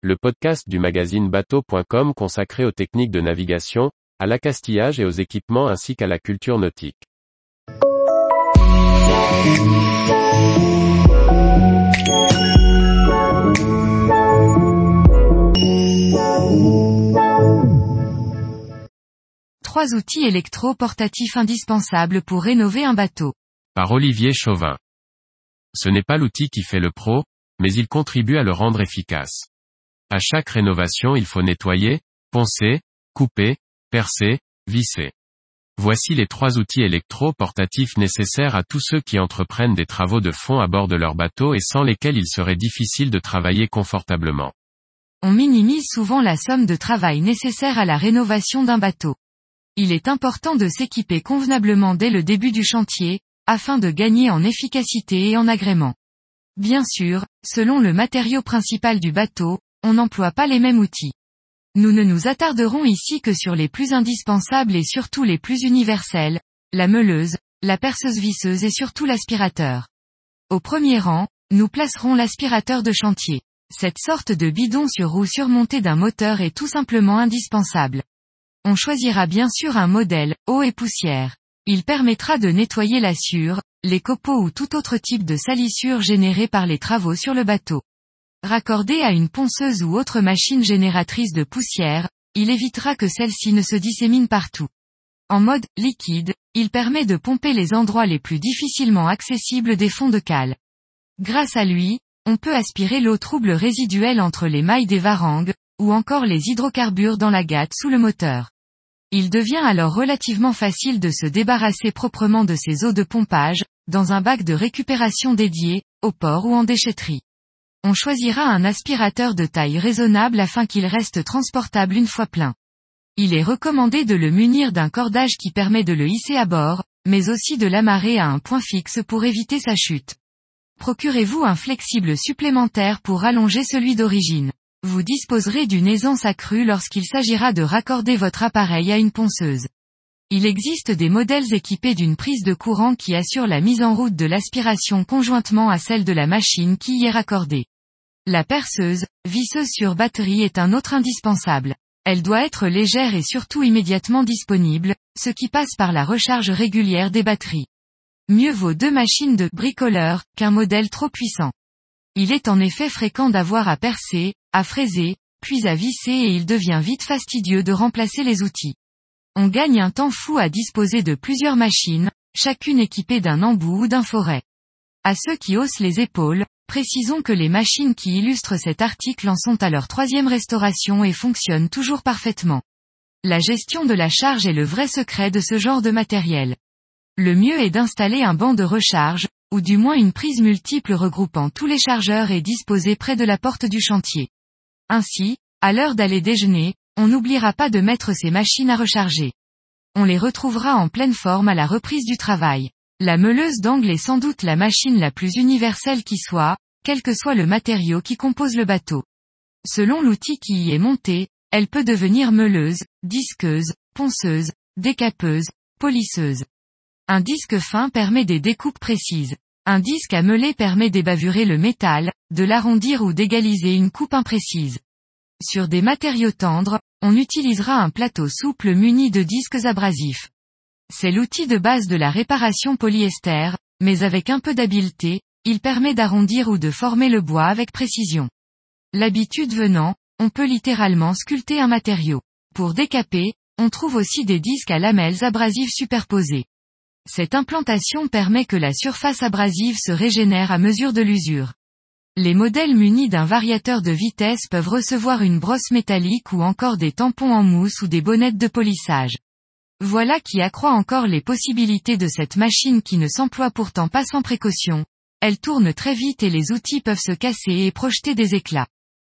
le podcast du magazine bateau.com consacré aux techniques de navigation, à l'accastillage et aux équipements ainsi qu'à la culture nautique. Trois outils électro-portatifs indispensables pour rénover un bateau. Par Olivier Chauvin. Ce n'est pas l'outil qui fait le pro, mais il contribue à le rendre efficace. À chaque rénovation il faut nettoyer, poncer, couper, percer, visser. Voici les trois outils électro-portatifs nécessaires à tous ceux qui entreprennent des travaux de fond à bord de leur bateau et sans lesquels il serait difficile de travailler confortablement. On minimise souvent la somme de travail nécessaire à la rénovation d'un bateau. Il est important de s'équiper convenablement dès le début du chantier, afin de gagner en efficacité et en agrément. Bien sûr, selon le matériau principal du bateau, on n'emploie pas les mêmes outils. Nous ne nous attarderons ici que sur les plus indispensables et surtout les plus universels, la meuleuse, la perceuse visseuse et surtout l'aspirateur. Au premier rang, nous placerons l'aspirateur de chantier. Cette sorte de bidon sur roue surmonté d'un moteur est tout simplement indispensable. On choisira bien sûr un modèle, eau et poussière. Il permettra de nettoyer la sûre, les copeaux ou tout autre type de salissure générée par les travaux sur le bateau. Raccordé à une ponceuse ou autre machine génératrice de poussière, il évitera que celle-ci ne se dissémine partout. En mode liquide, il permet de pomper les endroits les plus difficilement accessibles des fonds de cale. Grâce à lui, on peut aspirer l'eau trouble résiduelle entre les mailles des varangues, ou encore les hydrocarbures dans la gâte sous le moteur. Il devient alors relativement facile de se débarrasser proprement de ces eaux de pompage, dans un bac de récupération dédié, au port ou en déchetterie. On choisira un aspirateur de taille raisonnable afin qu'il reste transportable une fois plein. Il est recommandé de le munir d'un cordage qui permet de le hisser à bord, mais aussi de l'amarrer à un point fixe pour éviter sa chute. Procurez-vous un flexible supplémentaire pour allonger celui d'origine. Vous disposerez d'une aisance accrue lorsqu'il s'agira de raccorder votre appareil à une ponceuse. Il existe des modèles équipés d'une prise de courant qui assure la mise en route de l'aspiration conjointement à celle de la machine qui y est raccordée. La perceuse, visseuse sur batterie est un autre indispensable. Elle doit être légère et surtout immédiatement disponible, ce qui passe par la recharge régulière des batteries. Mieux vaut deux machines de bricoleur qu'un modèle trop puissant. Il est en effet fréquent d'avoir à percer, à fraiser, puis à visser et il devient vite fastidieux de remplacer les outils. On gagne un temps fou à disposer de plusieurs machines, chacune équipée d'un embout ou d'un forêt. À ceux qui haussent les épaules, précisons que les machines qui illustrent cet article en sont à leur troisième restauration et fonctionnent toujours parfaitement. La gestion de la charge est le vrai secret de ce genre de matériel. Le mieux est d'installer un banc de recharge, ou du moins une prise multiple regroupant tous les chargeurs et disposée près de la porte du chantier. Ainsi, à l'heure d'aller déjeuner, on n'oubliera pas de mettre ces machines à recharger. On les retrouvera en pleine forme à la reprise du travail. La meuleuse d'angle est sans doute la machine la plus universelle qui soit, quel que soit le matériau qui compose le bateau. Selon l'outil qui y est monté, elle peut devenir meuleuse, disqueuse, ponceuse, décapeuse, polisseuse. Un disque fin permet des découpes précises. Un disque à meuler permet d'ébavurer le métal, de l'arrondir ou d'égaliser une coupe imprécise. Sur des matériaux tendres, on utilisera un plateau souple muni de disques abrasifs. C'est l'outil de base de la réparation polyester, mais avec un peu d'habileté, il permet d'arrondir ou de former le bois avec précision. L'habitude venant, on peut littéralement sculpter un matériau. Pour décaper, on trouve aussi des disques à lamelles abrasives superposés. Cette implantation permet que la surface abrasive se régénère à mesure de l'usure. Les modèles munis d'un variateur de vitesse peuvent recevoir une brosse métallique ou encore des tampons en mousse ou des bonnettes de polissage. Voilà qui accroît encore les possibilités de cette machine qui ne s'emploie pourtant pas sans précaution. Elle tourne très vite et les outils peuvent se casser et projeter des éclats.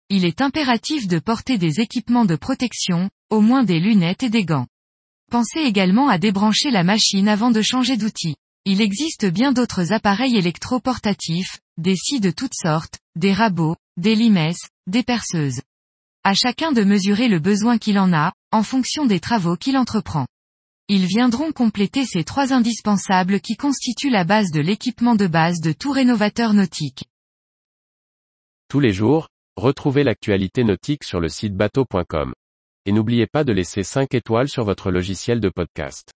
Il est impératif de porter des équipements de protection, au moins des lunettes et des gants. Pensez également à débrancher la machine avant de changer d'outil. Il existe bien d'autres appareils électro-portatifs, des scies de toutes sortes, des rabots, des limesses, des perceuses. À chacun de mesurer le besoin qu'il en a, en fonction des travaux qu'il entreprend. Ils viendront compléter ces trois indispensables qui constituent la base de l'équipement de base de tout rénovateur nautique. Tous les jours, Retrouvez l'actualité nautique sur le site bateau.com. Et n'oubliez pas de laisser 5 étoiles sur votre logiciel de podcast.